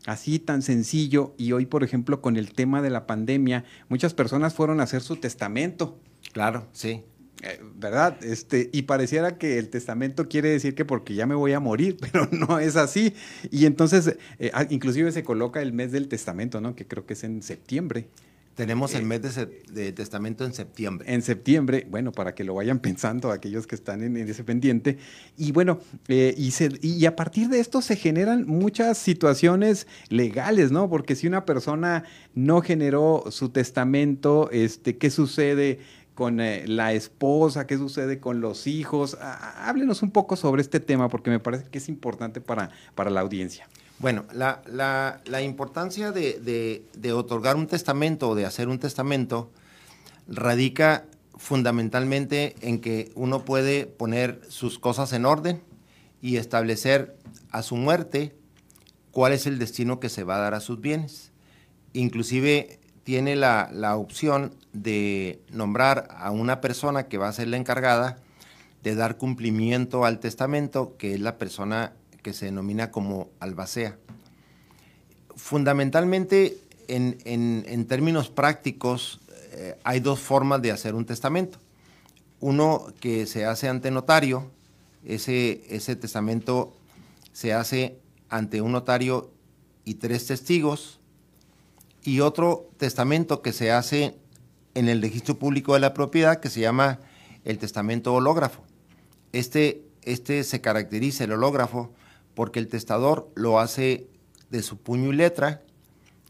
S3: así tan sencillo y hoy por ejemplo con el tema de la pandemia, muchas personas fueron a hacer su testamento.
S4: Claro, sí.
S3: Eh, ¿Verdad? Este, y pareciera que el testamento quiere decir que porque ya me voy a morir, pero no es así. Y entonces, eh, ah, inclusive se coloca el mes del testamento, ¿no? Que creo que es en septiembre.
S4: Tenemos el eh, mes de, testamento en septiembre.
S3: En septiembre, bueno, para que lo vayan pensando aquellos que están en, ese pendiente. Y bueno, eh, y, y a partir de esto se generan muchas situaciones legales, ¿no? Porque si una persona no generó su testamento, este, ¿qué sucede? con eh, la esposa, qué sucede con los hijos. Háblenos un poco sobre este tema porque me parece que es importante para, para la audiencia.
S4: Bueno, la, importancia de, otorgar un testamento o de hacer un testamento radica fundamentalmente en que uno puede poner sus cosas en orden y establecer a su muerte cuál es el destino que se va a dar a sus bienes. Inclusive tiene la, la opción de nombrar a una persona que va a ser la encargada de dar cumplimiento al testamento, que es la persona que se denomina como albacea. Fundamentalmente, en, términos prácticos, eh, hay dos formas de hacer un testamento. Uno que se hace ante notario, ese, ese testamento se hace ante un notario y tres testigos, y otro testamento que se hace en el registro público de la propiedad que se llama el testamento hológrafo. Este, este se caracteriza, el hológrafo, porque el testador lo hace de su puño y letra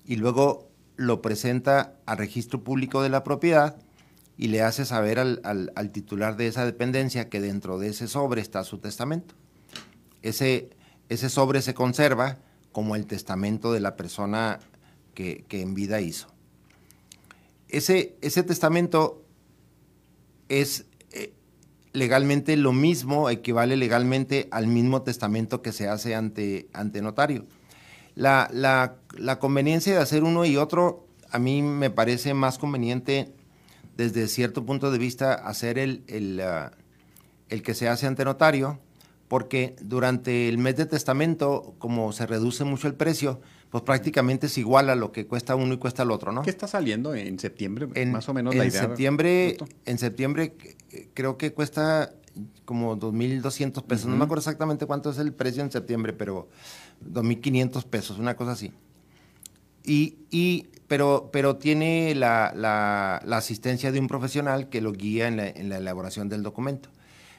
S4: y luego lo presenta al registro público de la propiedad y le hace saber al, titular de esa dependencia que dentro de ese sobre está su testamento. Ese, ese sobre se conserva como el testamento de la persona que, en vida hizo. Ese, ese testamento es legalmente lo mismo, equivale legalmente al mismo testamento que se hace ante, ante notario. La, la, conveniencia de hacer uno y otro, a mí me parece más conveniente desde cierto punto de vista hacer el, el, ah, el que se hace ante notario, porque durante el mes de testamento, como se reduce mucho el precio, pues prácticamente es igual a lo que cuesta uno y cuesta el otro, ¿no?
S3: ¿Qué está saliendo en septiembre? más o menos
S4: la
S3: idea.
S4: Septiembre, en septiembre creo que cuesta como 2.200 pesos. No me acuerdo exactamente cuánto es el precio en septiembre, pero 2.500 pesos, una cosa así. Y, pero, pero tiene la, asistencia de un profesional que lo guía en la, elaboración del documento.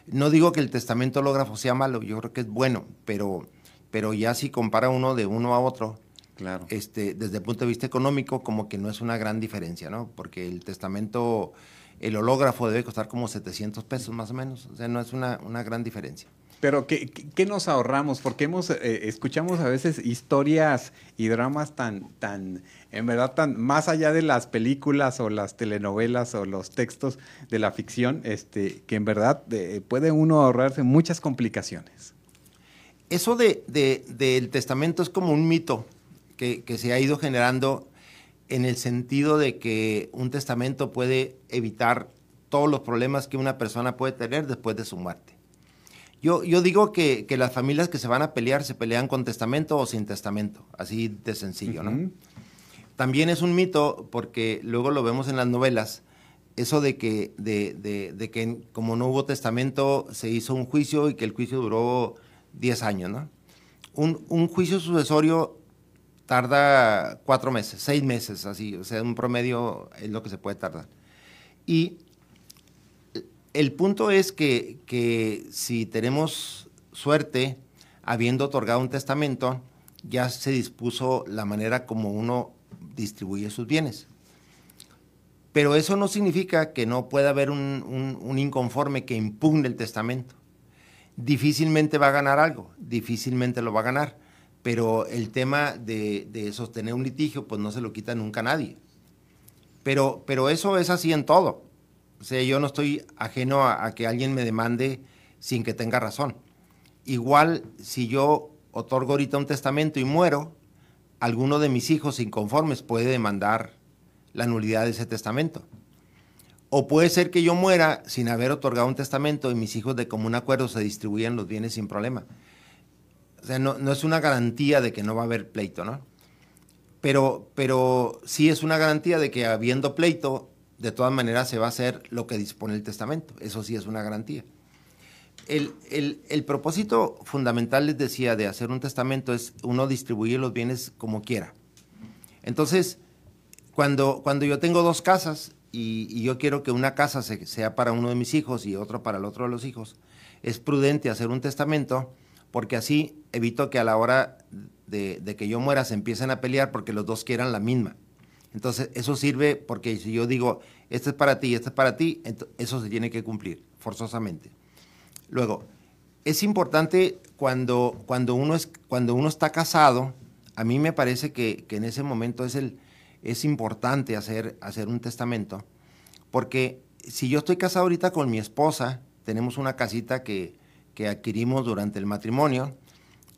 S4: No digo que el testamento hológrafo sea malo, yo creo que es bueno, pero, pero ya si compara uno de uno a otro,
S3: Claro.
S4: este, desde el punto de vista económico, como que no es una gran diferencia, ¿no? Porque el testamento, el hológrafo debe costar como 700 pesos más o menos, o sea, no es una, una gran diferencia.
S3: Pero ¿qué, qué- nos ahorramos? Porque hemos eh, escuchamos a veces historias y dramas tan, tan, en verdad, tan más allá de las películas o las telenovelas o los textos de la ficción, este, que en verdad eh, puede uno ahorrarse muchas complicaciones.
S4: Eso de, de- del testamento es como un mito que, que se ha ido generando en el sentido de que un testamento puede evitar todos los problemas que una persona puede tener después de su muerte. Yo, yo digo que, que las familias que se van a pelear se pelean con testamento o sin testamento, así de sencillo, ¿no? También es un mito, porque luego lo vemos en las novelas, eso de que, de, de- de que como no hubo testamento, se hizo un juicio y que el juicio duró 10 años, ¿no? Un, un juicio sucesorio tarda cuatro meses, seis meses, así, o sea, un promedio es lo que se puede tardar. Y el punto es que, que si tenemos suerte, habiendo otorgado un testamento, ya se dispuso la manera como uno distribuye sus bienes. Pero eso no significa que no pueda haber un, un- un inconforme que impugne el testamento. Difícilmente va a ganar algo, difícilmente lo va a ganar, pero el tema de, sostener un litigio, pues no se lo quita nunca a nadie. Pero, pero eso es así en todo. O sea, yo no estoy ajeno a, a que alguien me demande sin que tenga razón. Igual, si yo otorgo ahorita un testamento y muero, alguno de mis hijos inconformes puede demandar la nulidad de ese testamento. O puede ser que yo muera sin haber otorgado un testamento y mis hijos de común acuerdo se distribuyan los bienes sin problema. O sea, no, no es una garantía de que no va a haber pleito, ¿no? Pero, pero sí es una garantía de que habiendo pleito, de todas maneras se va a hacer lo que dispone el testamento. Eso sí es una garantía. El, el- el propósito fundamental, les decía, de hacer un testamento es uno distribuir los bienes como quiera. Entonces, cuando, cuando yo tengo dos casas y, yo quiero que una casa se- sea para uno de mis hijos y otra para el otro de los hijos, es prudente hacer un testamento porque así evito que a la hora de, que yo muera se empiecen a pelear porque los dos quieran la misma. Entonces, eso sirve porque si yo digo, este es para ti y este es para ti, eso se tiene que cumplir forzosamente. Luego, es importante cuando, cuando, uno, es, cuando uno está casado, a mí me parece que, que en ese momento es, el, es importante hacer, hacer un testamento, porque si yo estoy casado ahorita con mi esposa, tenemos una casita que, que adquirimos durante el matrimonio,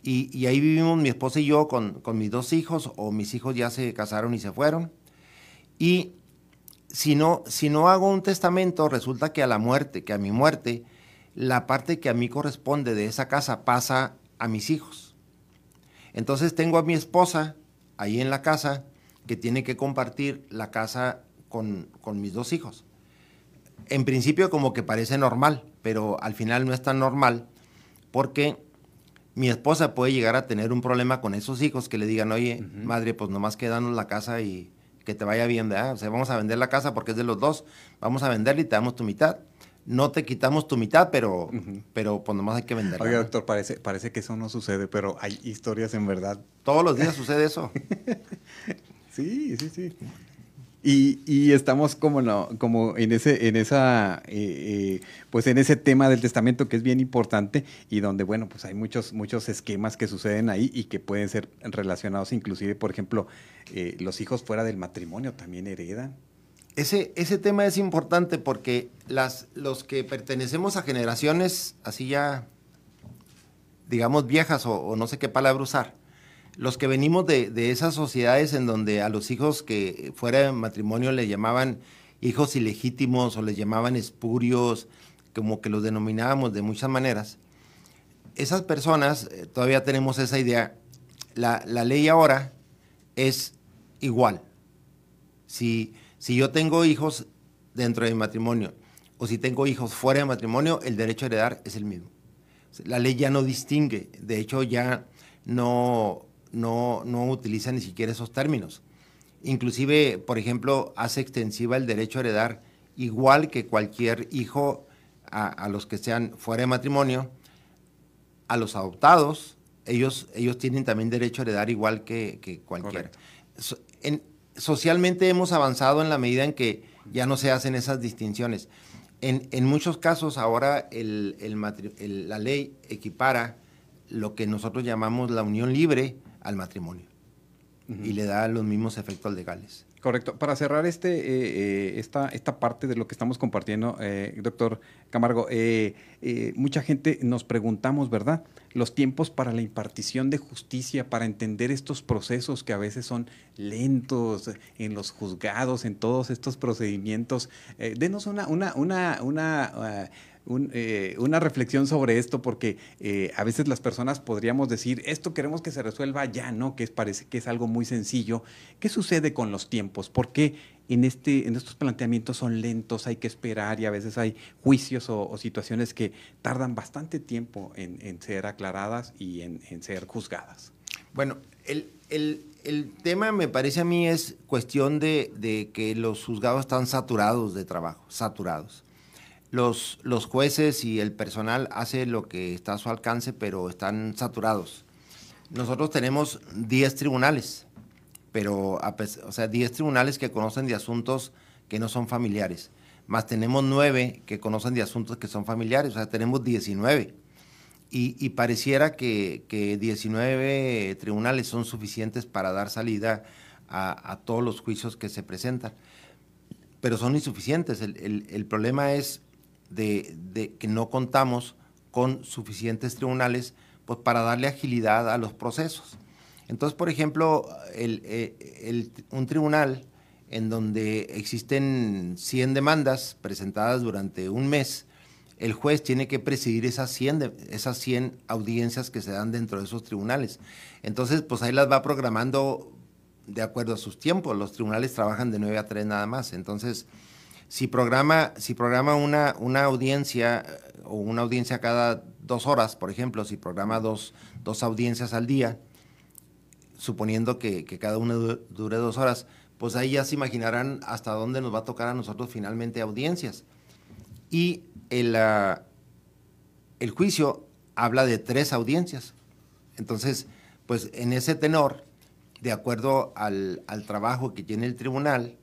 S4: y, ahí vivimos mi esposa y yo con, con mis dos hijos, o mis hijos ya se casaron y se fueron, y si no, si no hago un testamento, resulta que a la muerte, que a mi muerte, la parte que a mí corresponde de esa casa pasa a mis hijos. Entonces tengo a mi esposa ahí en la casa que tiene que compartir la casa con, con mis dos hijos. En principio como que parece normal, pero al final no es tan normal porque mi esposa puede llegar a tener un problema con esos hijos que le digan, oye, madre, pues nomás quédanos la casa y que te vaya bien, ¿verdad? O sea, vamos a vender la casa porque es de los dos, vamos a venderla y te damos tu mitad. No te quitamos tu mitad, pero, pero pues nomás hay que venderla.
S3: Oiga, doctor, parece, parece que eso no sucede, pero hay historias en verdad.
S4: Todos los días sucede eso.
S3: Sí, sí, sí. Y, y estamos como, no, como en ese, en esa, eh, eh, pues en ese tema del testamento que es bien importante y donde, bueno, pues hay muchos, muchos esquemas que suceden ahí y que pueden ser relacionados, inclusive, por ejemplo, eh, los hijos fuera del matrimonio también heredan.
S4: Ese, ese tema es importante porque las, los que pertenecemos a generaciones así ya, digamos, viejas o, o no sé qué palabra usar, los que venimos de, esas sociedades en donde a los hijos que fuera de matrimonio le llamaban hijos ilegítimos o les llamaban espurios, como que los denominábamos de muchas maneras, esas personas, eh, todavía tenemos esa idea, la, la ley ahora es igual. Si, si yo tengo hijos dentro de mi matrimonio o si tengo hijos fuera de matrimonio, el derecho a heredar es el mismo. La ley ya no distingue, de hecho ya no, no, no utiliza ni siquiera esos términos. Inclusive, por ejemplo, hace extensiva el derecho a heredar igual que cualquier hijo a, los que sean fuera de matrimonio, a los adoptados, ellos, ellos tienen también derecho a heredar igual que, que cualquiera. socialmente hemos avanzado en la medida en que ya no se hacen esas distinciones. En, muchos casos ahora la ley equipara lo que nosotros llamamos la unión libre al matrimonio y le da los mismos efectos legales.
S3: Correcto. Para cerrar este, eh, eh, esta, esta parte de lo que estamos compartiendo, eh, doctor Camargo, mucha gente nos preguntamos, ¿verdad? Los tiempos para la impartición de justicia, para entender estos procesos que a veces son lentos en los juzgados, en todos estos procedimientos. denos una, una, una, una eh, una reflexión sobre esto, porque eh, a veces las personas podríamos decir, esto queremos que se resuelva ya, ¿no? Que es, parece que es algo muy sencillo. ¿Qué sucede con los tiempos? ¿Por qué en, este, en estos planteamientos son lentos, hay que esperar y a veces hay juicios o, situaciones que tardan bastante tiempo en, ser aclaradas y en, ser juzgadas?
S4: Bueno, el, tema me parece a mí es cuestión de, de que los juzgados están saturados de trabajo, saturados los, los jueces y el personal hace lo que está a su alcance, pero están saturados. Nosotros tenemos 10 tribunales, pero o sea, 10 tribunales que conocen de asuntos que no son familiares, más tenemos 9 que conocen de asuntos que son familiares, o sea, tenemos 19. Y, pareciera que, que, 19 tribunales son suficientes para dar salida a, todos los juicios que se presentan, pero son insuficientes. El, el problema es de, que no contamos con suficientes tribunales pues, para darle agilidad a los procesos. Entonces, por ejemplo, eh, un tribunal en donde existen 100 demandas presentadas durante un mes, el juez tiene que presidir esas 100, esas 100 audiencias que se dan dentro de esos tribunales. Entonces, pues ahí las va programando de acuerdo a sus tiempos. Los tribunales trabajan de 9 a 3 nada más. Entonces, si programa, si programa una, una audiencia o una audiencia cada dos horas, por ejemplo, si programa dos, dos audiencias al día, suponiendo que, cada una dure dos horas, pues ahí ya se imaginarán hasta dónde nos va a tocar a nosotros finalmente audiencias. Y el, ah, el juicio habla de tres audiencias. Entonces, pues en ese tenor, de acuerdo al, al trabajo que tiene el tribunal,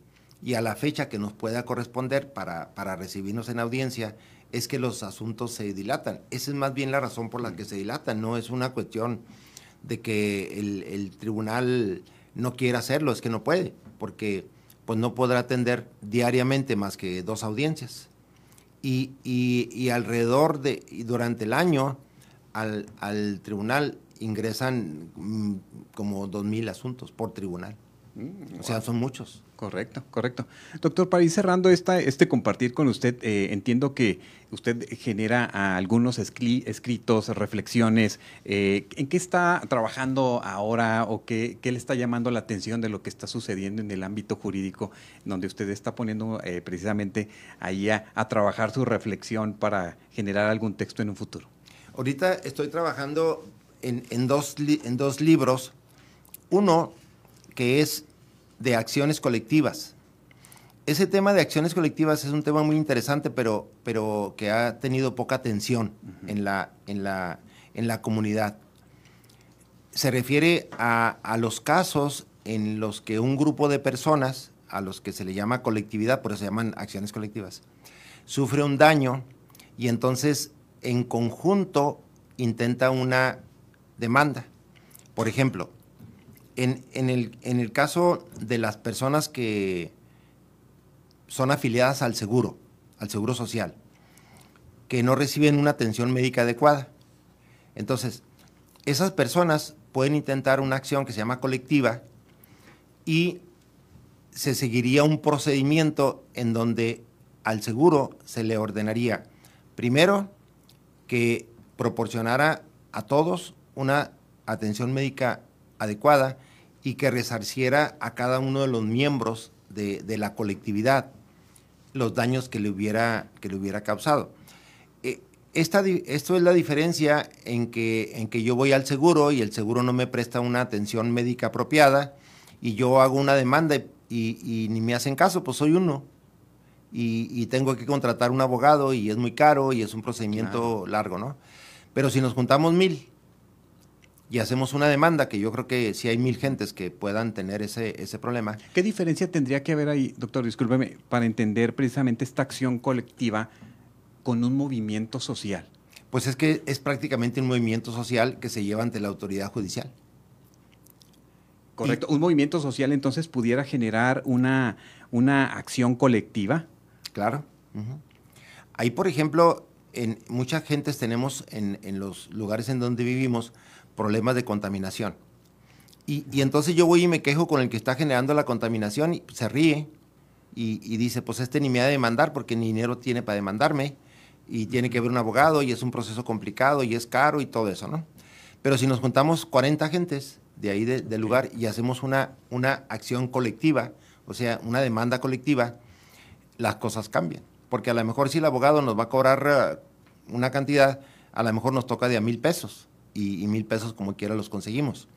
S4: y a la fecha que nos pueda corresponder para, para recibirnos en audiencia, es que los asuntos se dilatan. Esa es más bien la razón por la que se dilatan, no es una cuestión de que el, tribunal no quiera hacerlo, es que no puede, porque pues no podrá atender diariamente más que dos audiencias. Y, y, alrededor de, y durante el año, al, al tribunal ingresan mm, como dos mil asuntos por tribunal. Mm, o sea, son muchos.
S3: Correcto, correcto. Doctor, para ir cerrando esta, este compartir con usted, eh, entiendo que usted genera algunos escritos, reflexiones. Eh, ¿En qué está trabajando ahora o qué, le está llamando la atención de lo que está sucediendo en el ámbito jurídico, donde usted está poniendo eh, precisamente ahí a, trabajar su reflexión para generar algún texto en un futuro?
S4: Ahorita estoy trabajando en, dos, en dos libros. Uno que es de acciones colectivas. Ese tema de acciones colectivas es un tema muy interesante, pero, pero que ha tenido poca atención en, la, en, la, en la comunidad. Se refiere a, a los casos en los que un grupo de personas, a los que se le llama colectividad, por eso se llaman acciones colectivas, sufre un daño y entonces en conjunto intenta una demanda. Por ejemplo, en, el, caso de las personas que son afiliadas al seguro, al seguro social, que no reciben una atención médica adecuada. Entonces, esas personas pueden intentar una acción que se llama colectiva y se seguiría un procedimiento en donde al seguro se le ordenaría, primero, que proporcionara a todos una atención médica adecuada y que resarciera a cada uno de los miembros de, la colectividad los daños que le hubiera, que le hubiera causado. Eh, esta, esto es la diferencia en que, en que yo voy al seguro y el seguro no me presta una atención médica apropiada y yo hago una demanda y, ni me hacen caso, pues soy uno. y, tengo que contratar un abogado y es muy caro y es un procedimiento largo, ¿no? Pero si nos juntamos mil y hacemos una demanda, que yo creo que si hay mil gentes que puedan tener ese, ese problema.
S3: ¿Qué diferencia tendría que haber ahí, doctor, discúlpeme, para entender precisamente esta acción colectiva con un movimiento social?
S4: Pues es que es prácticamente un movimiento social que se lleva ante la autoridad judicial.
S3: Correcto. ¿Un movimiento social entonces pudiera generar una, una acción colectiva?
S4: Claro. Ahí, por ejemplo, en muchas gentes tenemos en, los lugares en donde vivimos problemas de contaminación. Y, entonces yo voy y me quejo con el que está generando la contaminación y se ríe y, dice, pues este ni me ha de demandar porque ni dinero tiene para demandarme y tiene que haber un abogado y es un proceso complicado y es caro y todo eso, ¿no? Pero si nos juntamos 40 gentes de ahí del lugar y hacemos una, una acción colectiva, o sea, una demanda colectiva, las cosas cambian. Porque a lo mejor si el abogado nos va a cobrar eh, una cantidad, a lo mejor nos toca de a mil pesos y, mil pesos como quiera los conseguimos.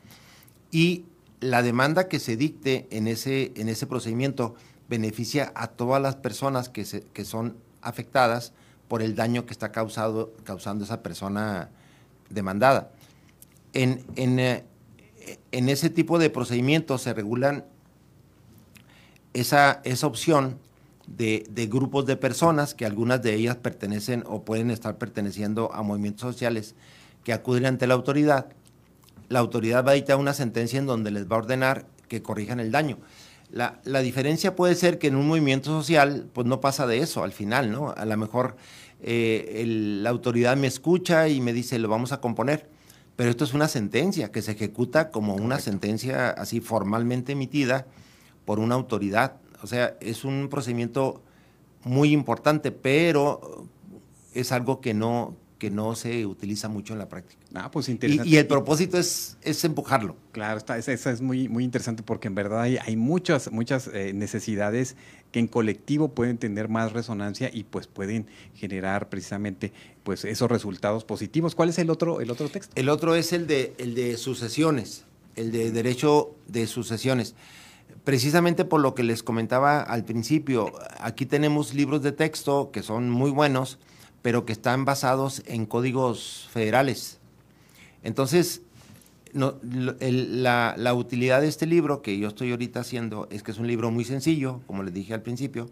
S4: Y la demanda que se dicte en ese, en ese procedimiento beneficia a todas las personas que, que son afectadas por el daño que está causado, causando esa persona demandada. En, en, eh, ese tipo de procedimientos se regulan esa, esa opción de, grupos de personas, que algunas de ellas pertenecen o pueden estar perteneciendo a movimientos sociales, que acuden ante la autoridad. La autoridad va a dictar una sentencia en donde les va a ordenar que corrijan el daño. La, diferencia puede ser que en un movimiento social, pues no pasa de eso al final, ¿no? A lo mejor eh, la autoridad me escucha y me dice, lo vamos a componer, pero esto es una sentencia que se ejecuta como una sentencia así formalmente emitida por una autoridad o sea, es un procedimiento muy importante, pero es algo que no, que no se utiliza mucho en la práctica.
S3: Ah, pues interesante.
S4: Y, el propósito es, es empujarlo.
S3: Claro, está, esa, es muy, muy interesante porque en verdad hay, hay muchas, muchas eh, necesidades que en colectivo pueden tener más resonancia y pues pueden generar precisamente pues esos resultados positivos. ¿Cuál es el otro, el otro texto?
S4: El otro es el de, el de sucesiones, el de derecho de sucesiones precisamente por lo que les comentaba al principio, aquí tenemos libros de texto que son muy buenos, pero que están basados en códigos federales. Entonces, la, utilidad de este libro que yo estoy ahorita haciendo es que es un libro muy sencillo, como les dije al principio,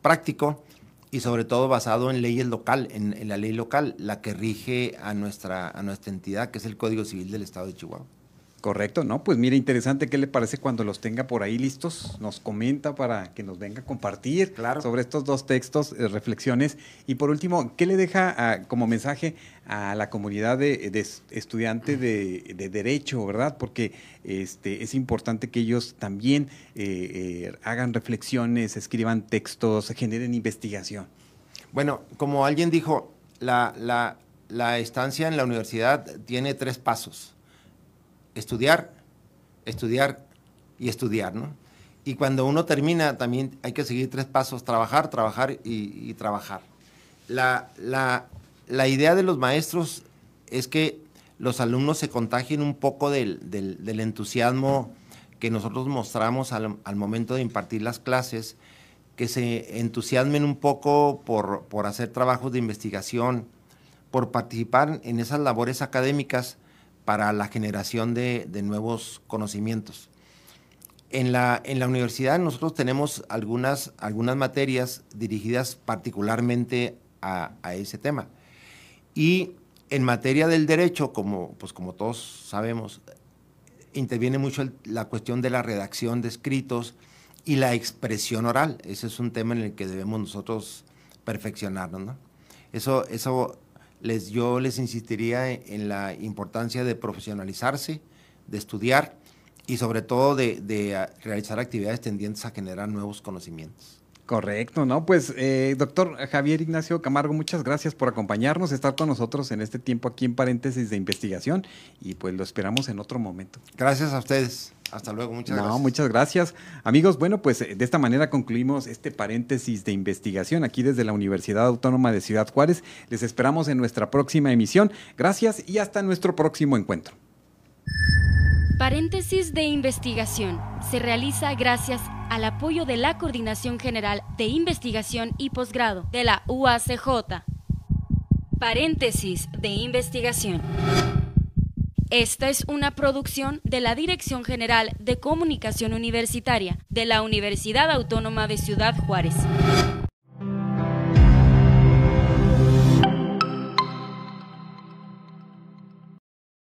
S4: práctico y sobre todo basado en leyes local, en, en la ley local, la que rige a nuestra, a nuestra entidad, que es el Código Civil del Estado de Chihuahua.
S3: Correcto, ¿no? Pues mire, interesante, ¿qué le parece cuando los tenga por ahí listos? Nos comenta para que nos venga a compartir sobre estos dos textos, eh, reflexiones. Y por último, ¿qué le deja ah, como mensaje a la comunidad de, estudiantes de, Derecho, verdad? Porque este, es importante que ellos también eh, eh, hagan reflexiones, escriban textos, generen investigación.
S4: Bueno, como alguien dijo, la, la, la estancia en la universidad tiene tres pasos estudiar, estudiar y estudiar, ¿no? Y cuando uno termina, también hay que seguir tres pasos, trabajar, trabajar y, trabajar. La, idea de los maestros es que los alumnos se contagien un poco del, entusiasmo que nosotros mostramos al, momento de impartir las clases, que se entusiasmen un poco por, por hacer trabajos de investigación, por participar en esas labores académicas para la generación de, nuevos conocimientos. En la, en la, universidad nosotros tenemos algunas, algunas materias dirigidas particularmente a, ese tema. Y en materia del derecho, como, pues como todos sabemos, interviene mucho la cuestión de la redacción de escritos y la expresión oral. Ese es un tema en el que debemos nosotros perfeccionarnos. Eso, eso les, yo les insistiría en, la importancia de profesionalizarse, de estudiar y sobre todo de, realizar actividades tendientes a generar nuevos conocimientos.
S3: Correcto, ¿no? Pues, eh, doctor Javier Ignacio Camargo, muchas gracias por acompañarnos, estar con nosotros en este tiempo aquí en paréntesis de investigación y pues lo esperamos en otro momento.
S4: Gracias a ustedes. Hasta luego, muchas no, gracias.
S3: Muchas gracias. Amigos, bueno, pues de esta manera concluimos este paréntesis de investigación aquí desde la Universidad Autónoma de Ciudad Juárez. Les esperamos en nuestra próxima emisión. Gracias y hasta nuestro próximo encuentro.
S2: Paréntesis de investigación se realiza gracias al apoyo de la Coordinación General de Investigación y Posgrado de la UACJ. Paréntesis de investigación. Esta es una producción de la Dirección General de Comunicación Universitaria de la Universidad Autónoma de Ciudad Juárez.